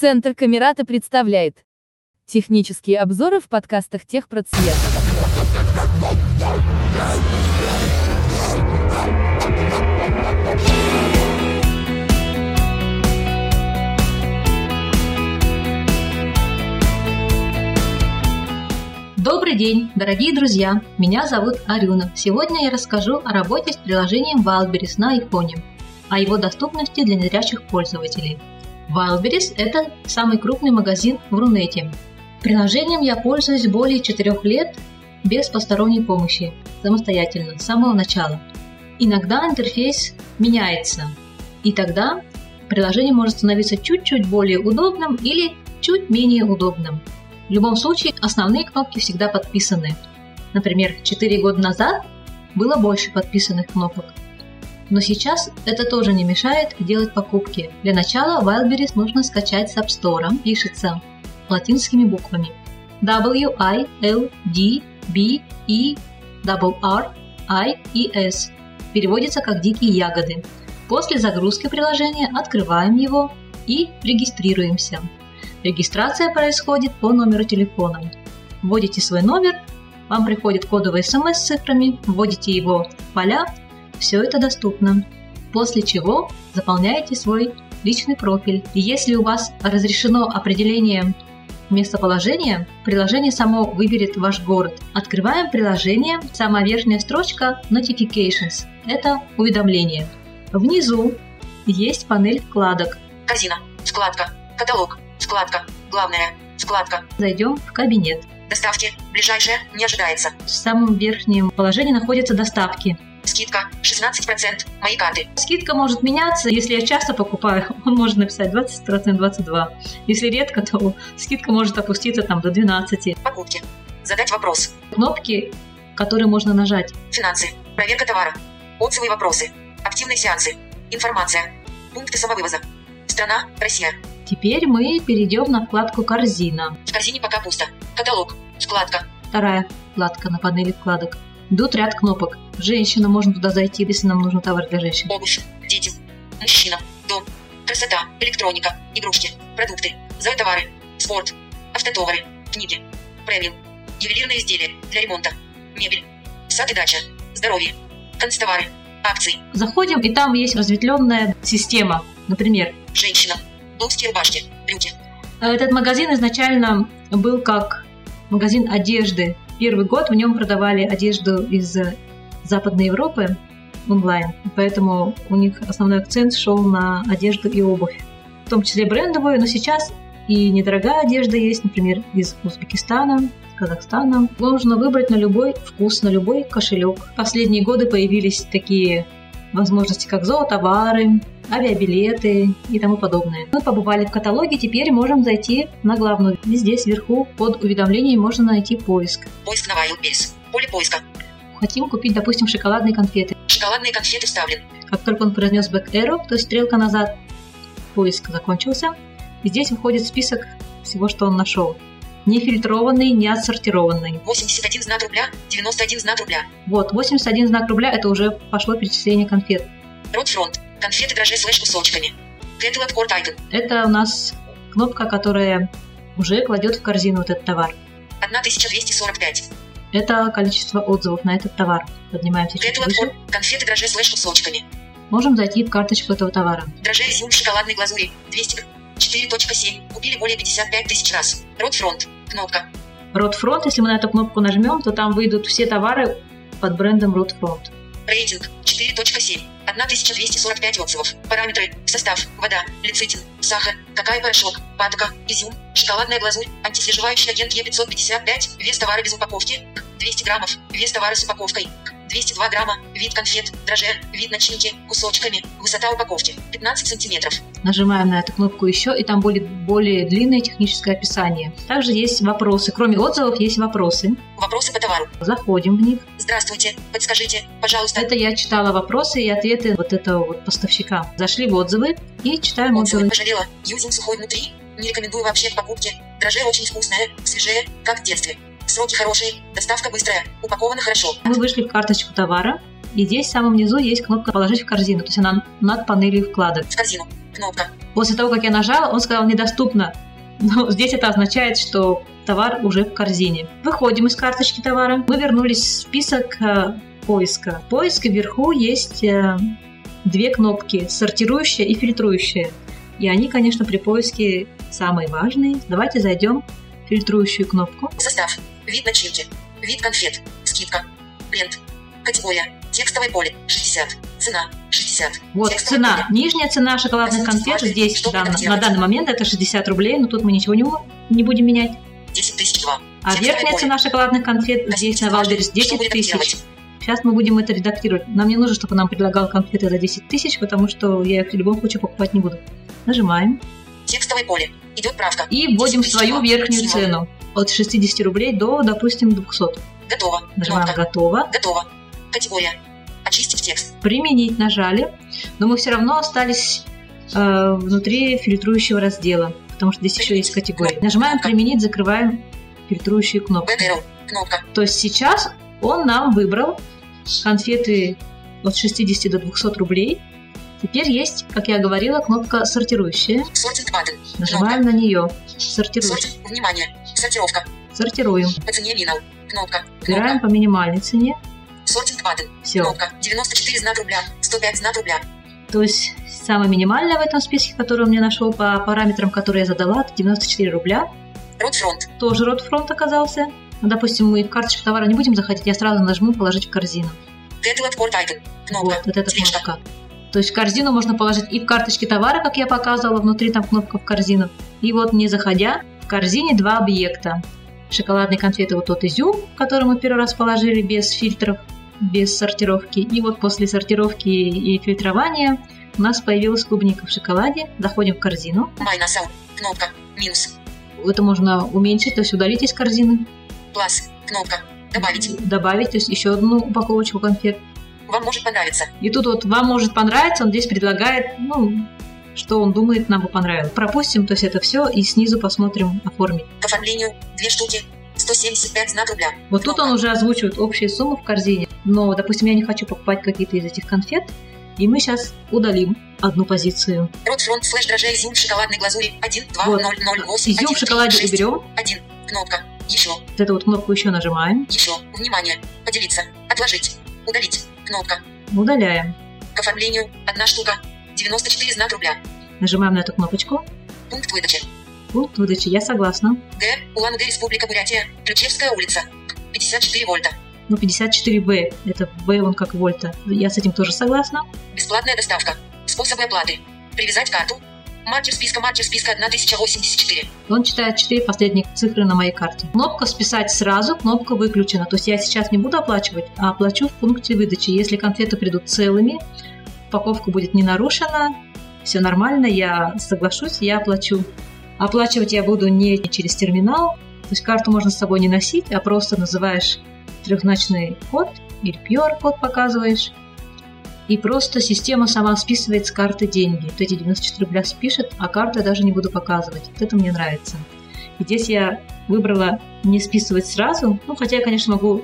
Центр Камерата представляет технические обзоры в подкастах Техпроцвет. Добрый день, дорогие друзья! Меня зовут Арюна. Сегодня я расскажу о работе с приложением Wildberries на iPhone, о его доступности для незрячих пользователей. Wildberries – это самый крупный магазин в Рунете. Приложением я пользуюсь более 4 лет без посторонней помощи, самостоятельно, с самого начала. Иногда интерфейс меняется, и тогда приложение может становиться чуть-чуть более удобным или чуть менее удобным. В любом случае, основные кнопки всегда подписаны. Например, 4 года назад было больше подписанных кнопок. Но сейчас это тоже не мешает делать покупки. Для начала Wildberries нужно скачать с App Store. Пишется латинскими буквами. W-I-L-D-B-E-R-R-I-E-S. Переводится как «дикие ягоды». После загрузки приложения открываем его и регистрируемся. Регистрация происходит по номеру телефона. Вводите свой номер, вам приходит кодовый смс с цифрами, вводите его в поля, все это доступно. После чего заполняете свой личный профиль. И если у вас разрешено определение местоположения, приложение само выберет ваш город. Открываем приложение, самая верхняя строчка Notifications – это уведомления. Внизу есть панель вкладок. Казина. Вкладка. Каталог. Вкладка. Главная. Вкладка. Зайдем в кабинет. Доставки. Ближайшее. Не ожидается. В самом верхнем положении находятся доставки. Скидка 16%. Мои карты. Скидка может меняться. Если я часто покупаю, он может написать 20%, 22%. Если редко, то скидка может опуститься там до 12%. Покупки. Задать вопрос. Кнопки, которые можно нажать. Финансы. Проверка товара. Отзывы и вопросы. Активные сеансы. Информация. Пункты самовывоза. Страна. Россия. Теперь мы перейдем на вкладку «Корзина». В корзине пока пусто. Каталог. Вкладка. Вторая вкладка на панели вкладок. Идут ряд кнопок. Женщина, можно туда зайти, если нам нужен товар для женщин. Обувь. Дети. Мужчина. Дом. Красота. Электроника. Игрушки. Продукты. Зоотовары. Спорт. Автотовары. Книги. Премиум. Ювелирные изделия. Для ремонта. Мебель. Сад и дача. Здоровье. Констовары. Акции. Заходим, и там есть разветвленная система. Например, Женщина. Блузки, рубашки. Брюки. Этот магазин изначально был как магазин одежды. Первый год в нем продавали одежду из Западной Европы онлайн, поэтому у них основной акцент шел на одежду и обувь, в том числе брендовую, но сейчас и недорогая одежда есть, например, из Узбекистана, Казахстана. Можно выбрать на любой вкус, на любой кошелек. В последние годы появились такие возможности, как зоотовары, авиабилеты и тому подобное. Мы побывали в каталоге, теперь можем зайти на главную. И здесь вверху под уведомлением можно найти поиск. Поиск на Wildberries. Поле поиска. Хотим купить, допустим, шоколадные конфеты. Шоколадные конфеты вставлен. Как только он произнес back arrow, то есть стрелка назад, поиск закончился. И здесь выходит список всего, что он нашел. Не фильтрованный, не отсортированный. 81 знак рубля. 91 знак рубля. Вот, 81 знак рубля, это уже пошло перечисление конфет. Ротфронт. Конфеты дрожжи слэш кусочками. Add Cart Icon. Это у нас кнопка, которая уже кладет в корзину вот этот товар. 1245. Это количество отзывов на этот товар. Поднимаемся чуть выше. Конфеты дрожжи слэш кусочками. Можем зайти в карточку этого товара. Дрожжи изюм в шоколадной глазури. 200. 4.7. Купили более 55 тысяч раз. Ротфронт. Кнопка. Ротфронт, если мы на эту кнопку нажмем, то там выйдут все товары под брендом Ротфронт. Рейтинг 4.7. 1245 отзывов. Параметры. Состав. Вода. Лецитин. Сахар. Какао-порошок. Патока. Изюм. Шоколадная глазурь. Антислеживающий агент Е555. Вес товара без упаковки. 200 граммов. Вес товара с упаковкой. 202 грамма. Вид конфет. Дрожжи. Вид начинки. Кусочками. Высота упаковки. 15 сантиметров. Нажимаем на эту кнопку еще, и там будет более длинное техническое описание. Также есть вопросы. Кроме отзывов, есть вопросы. Вопросы по товару. Заходим в них. Здравствуйте. Подскажите, пожалуйста. Это я читала вопросы и ответы вот этого вот поставщика. Зашли в отзывы и читаем Отзывы отзывы. пожалела. Юзин сухой внутри. Не рекомендую вообще к покупке. Дрожжи очень вкусное, свежее, как в детстве. Сроки хорошие, доставка быстрая, упаковано хорошо. Мы вышли в карточку товара, и здесь в самом низу есть кнопка «Положить в корзину», то есть она над панелью вкладок. В корзину. Кнопка. После того, как я нажала, он сказал «недоступно». Но здесь это означает, что товар уже в корзине. Выходим из карточки товара. Мы вернулись в список э, поиска. В поиске вверху есть э, две кнопки «Сортирующая» и «Фильтрующая». И они, конечно, при поиске самые важные. Давайте зайдем в фильтрующую кнопку. Состав. Вид начинки. Вид конфет. Скидка. Бренд. Категория. Текстовое поле. 60. Цена. 60. Вот Текстовое цена. поле. Нижняя цена шоколадных конфет здесь дан- на данный момент это 60 рублей, но тут мы ничего не, не будем менять. 10 тысяч 2. А верхняя цена шоколадных конфет здесь на Wildberries 10 тысяч. Сейчас мы будем это редактировать. Нам не нужно, чтобы нам предлагал конфеты за 10 тысяч, потому что я их в любом случае покупать не буду. Нажимаем Текстовое поле. Идет правка. и вводим 10 свою верхнюю цену. От 60 рублей до, допустим, 200. Готово. Нажимаем Кнопка. «Готово». Готово. Категория. Очистить текст. «Применить» нажали, но мы все равно остались э, внутри фильтрующего раздела, потому что здесь еще есть категории. Нажимаем «Применить», закрываем фильтрующую кнопку. Кнопка. То есть сейчас он нам выбрал конфеты от 60 до 200 рублей. Теперь есть, как я говорила, кнопка «Сортирующая». Нажимаем на нее. Sorting. Внимание. Сортировка. Сортируем. По цене минал. Кнопка. Выбираем по минимальной цене. Sorting button. Все. Кнопка. 94 знак рубля. 105 знак рубля. То есть самое минимальное в этом списке, который у меня нашел по параметрам, которые я задала, это 94 рубля. Рот фронт. Тоже рот фронт оказался. Ну, допустим, мы в карточку товара не будем заходить, я сразу нажму «Положить в корзину». Get port item. Кнопка. Вот, вот эта Слежка. кнопка. То есть в корзину можно положить и в карточке товара, как я показывала, внутри там кнопка в корзину. И вот не заходя, в корзине два объекта. Шоколадные конфеты вот тот изюм, который мы первый раз положили без фильтров, без сортировки. И вот после сортировки и фильтрования у нас появилась клубника в шоколаде. Заходим в корзину. Майнус. Кнопка. Минус. Это можно уменьшить, то есть удалить из корзины, Плюс. Кнопка. Добавить. добавить, то есть еще одну упаковочку конфет. Вам может понравиться. И тут вот вам может понравиться, он здесь предлагает, ну, что он думает, нам бы понравилось. Пропустим, то есть это все, и снизу посмотрим оформить. К оформлению. Две штуки. 175 знак рубля. Вот тут он уже озвучивает общие суммы в корзине. Но, допустим, я не хочу покупать какие-то из этих конфет, и мы сейчас удалим одну позицию. Рот фронт слэш дрожжей изюм в шоколадной глазури. 1, 2, Вот. 0, 0, 8, Изюм в шоколаде уберем, 1. Кнопка. Еще. вот эту вот кнопку еще нажимаем, Еще. Внимание. Поделиться. Отложить. Удалить. Кнопка. удаляем. К оформлению. Одна штука. 94 знак рубля. Нажимаем на эту кнопочку. Пункт выдачи. Пункт выдачи, я согласна. Г. Улан-Удэ, Республика Бурятия. Ключевская улица. 54 вольта. Ну, 54B, это B, он как вольта. Я с этим тоже согласна. Бесплатная доставка. Способы оплаты. Привязать карту. Маркер списка, маркер списка 1084. Он читает 4 последних цифры на моей карте. Кнопка «Списать сразу», кнопка «Выключена». То есть я сейчас не буду оплачивать, а оплачу в пункте выдачи. Если конфеты придут целыми, упаковка будет не нарушена, все нормально, я соглашусь, я оплачу. Оплачивать я буду не через терминал, то есть карту можно с собой не носить, а просто называешь трехзначный код или QR-код показываешь, и просто система сама списывает с карты деньги. Вот эти 94 рубля спишет, а карту я даже не буду показывать. Вот это мне нравится. И здесь я выбрала не списывать сразу. Ну, хотя я, конечно, могу,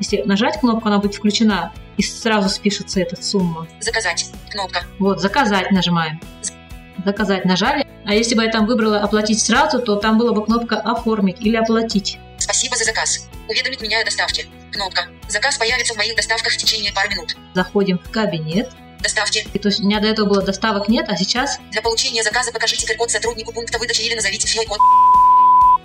если нажать кнопку, она будет включена, и сразу спишется эта сумма. Заказать. Кнопка. Вот, заказать нажимаем. Заказать нажали. А если бы я там выбрала оплатить сразу, то там была бы кнопка оформить или оплатить. Спасибо за заказ. Уведомить меня о доставке. Кнопка. Заказ появится в моих доставках в течение пары минут. Заходим в кабинет. Доставки. И, то есть у меня до этого было доставок нет, а сейчас Для получения заказа покажите QR-код сотруднику пункта выдачи или назовите свой код.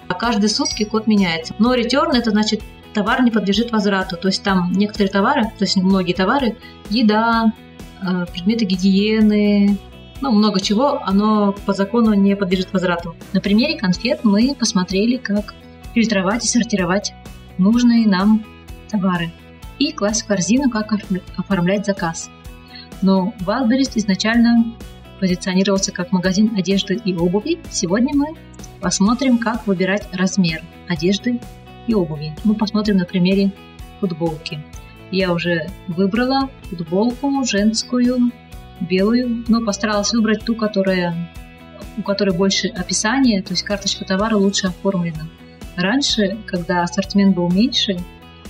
А каждые сутки код меняется. Но return это значит товар не подлежит возврату. То есть там некоторые товары, то есть многие товары, еда, э, предметы гигиены, ну, много чего, оно по закону не подлежит возврату. На примере конфет мы посмотрели, как фильтровать и сортировать нужные нам товары и класть в корзину, как оф- оформлять заказ. Но Wildberries изначально позиционировался как магазин одежды и обуви. Сегодня мы посмотрим, как выбирать размер одежды и обуви. Мы посмотрим на примере футболки. Я уже выбрала футболку женскую, белую, но постаралась выбрать ту, которая, у которой больше описания, то есть карточка товара лучше оформлена. Раньше, когда ассортимент был меньше,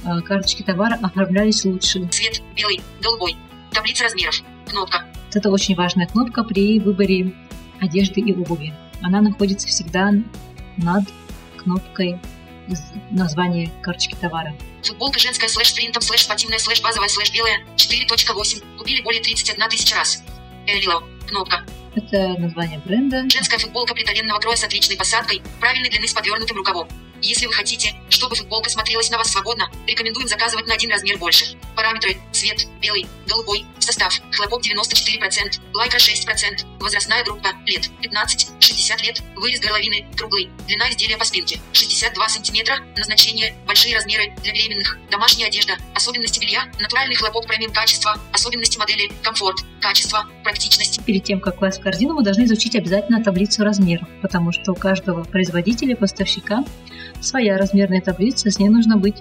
э, карточки товара оформлялись лучше. Цвет. Белый. Голубой. Таблица размеров. Кнопка. Это очень важная кнопка при выборе одежды и обуви. Она находится всегда над кнопкой названия карточки товара. Футболка женская слэш с принтом слэш спортивная слэш базовая слэш белая 4.8. Купили более 31 тысяча раз. Элило. Кнопка. Это название бренда. Женская футболка приталенного кроя с отличной посадкой, правильной длины с подвернутым рукавом. Если вы хотите, чтобы футболка смотрелась на вас свободно, рекомендуем заказывать на один размер больше. Параметры. Цвет. Белый. Голубой. Состав. Хлопок 94%. Лайкра 6%. Возрастная группа. Лет. 15-60 лет. Вырез горловины. Круглый. Длина изделия по спинке. 62 сантиметра. Назначение. Большие размеры. Для беременных. Домашняя одежда. Особенности белья. Натуральный хлопок премиум качества. Особенности модели. Комфорт. Качество. Практичность. Перед тем, как класть в корзину, мы должны изучить обязательно таблицу размеров, потому что у каждого производителя, поставщика своя размерная таблица, с ней нужно быть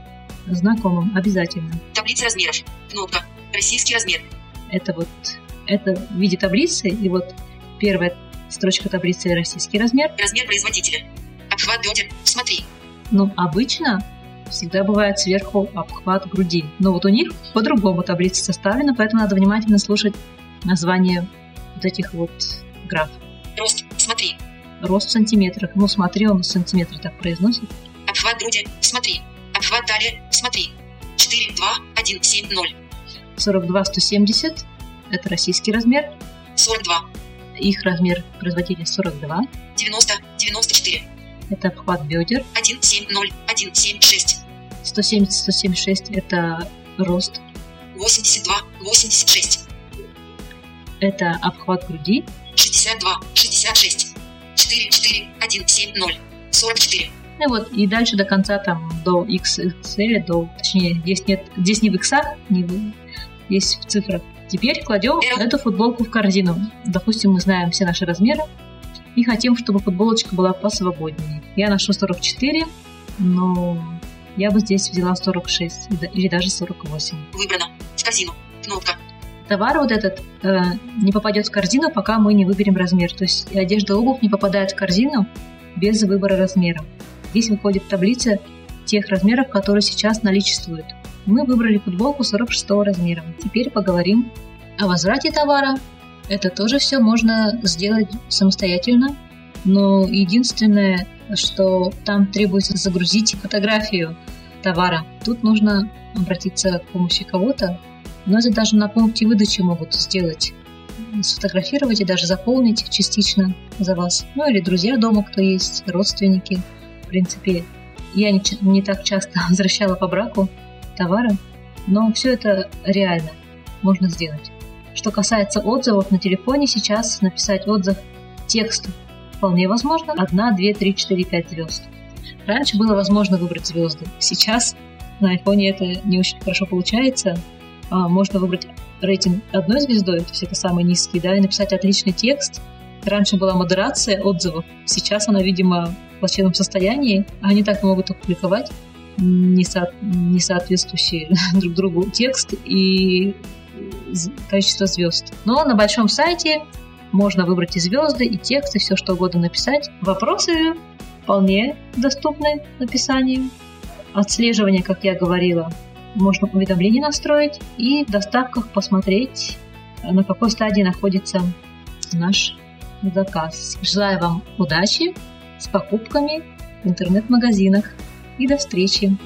знакомым обязательно. Таблица размеров. Кнопка. Российский размер. Это вот это в виде таблицы, и вот первая строчка таблицы российский размер. Размер производителя. Обхват бедер. Смотри. Ну, обычно всегда бывает сверху обхват груди. Но вот у них по-другому таблица составлена, поэтому надо внимательно слушать название вот этих вот граф. Рост. Смотри. Рост в сантиметрах. Ну, смотри, он сантиметры так произносит. Обхват груди. Смотри. Обхват талии. Смотри. 4, 2, 1, 7, 0. 42 170 это российский размер. 42. Их размер производителя 42. 90, 94. Это обхват бедер. 1, 7, 0, 1, 7, 6. 170 176 это рост. 82, 86. Это обхват груди. 62, 66. 4, 4, 1, 7, 0. 44. Ну вот, и дальше до конца там до XXL, до, точнее, здесь нет, здесь не в иксах, не в, здесь в цифрах. Теперь кладем эту футболку в корзину. Допустим, мы знаем все наши размеры и хотим, чтобы футболочка была посвободнее. Я ношу 44, но я бы здесь взяла 46 или даже 48. Выбрано. В корзину. Кнопка. Товар вот этот э, не попадет в корзину, пока мы не выберем размер. То есть одежда, обувь не попадает в корзину без выбора размера. Здесь выходит таблица тех размеров, которые сейчас наличествуют. Мы выбрали футболку 46 размера. Теперь поговорим о возврате товара. Это тоже все можно сделать самостоятельно, но единственное, что там требуется загрузить фотографию товара. Тут нужно обратиться к помощи кого-то, но это даже на пункте выдачи могут сделать. Сфотографировать и даже заполнить частично за вас. Ну или друзья дома, кто есть, родственники – принципе, я не, не так часто возвращала по браку товары, но все это реально можно сделать. Что касается отзывов на телефоне, сейчас написать отзыв тексту вполне возможно. Одна, две, три, четыре, пять звезд. Раньше было возможно выбрать звезды. Сейчас на айфоне это не очень хорошо получается. А, можно выбрать рейтинг одной звездой, то есть это самый низкий, да, и написать отличный текст. Раньше была модерация отзывов, сейчас она, видимо, плачевном состоянии, они так могут опубликовать несо... несоответствующий друг другу текст и количество звезд. Но на большом сайте можно выбрать и звезды, и текст, и все что угодно написать. Вопросы вполне доступны написанию. Отслеживание, как я говорила, можно уведомления настроить и в доставках посмотреть, на какой стадии находится наш заказ. Желаю вам удачи! с покупками в интернет-магазинах. И до встречи!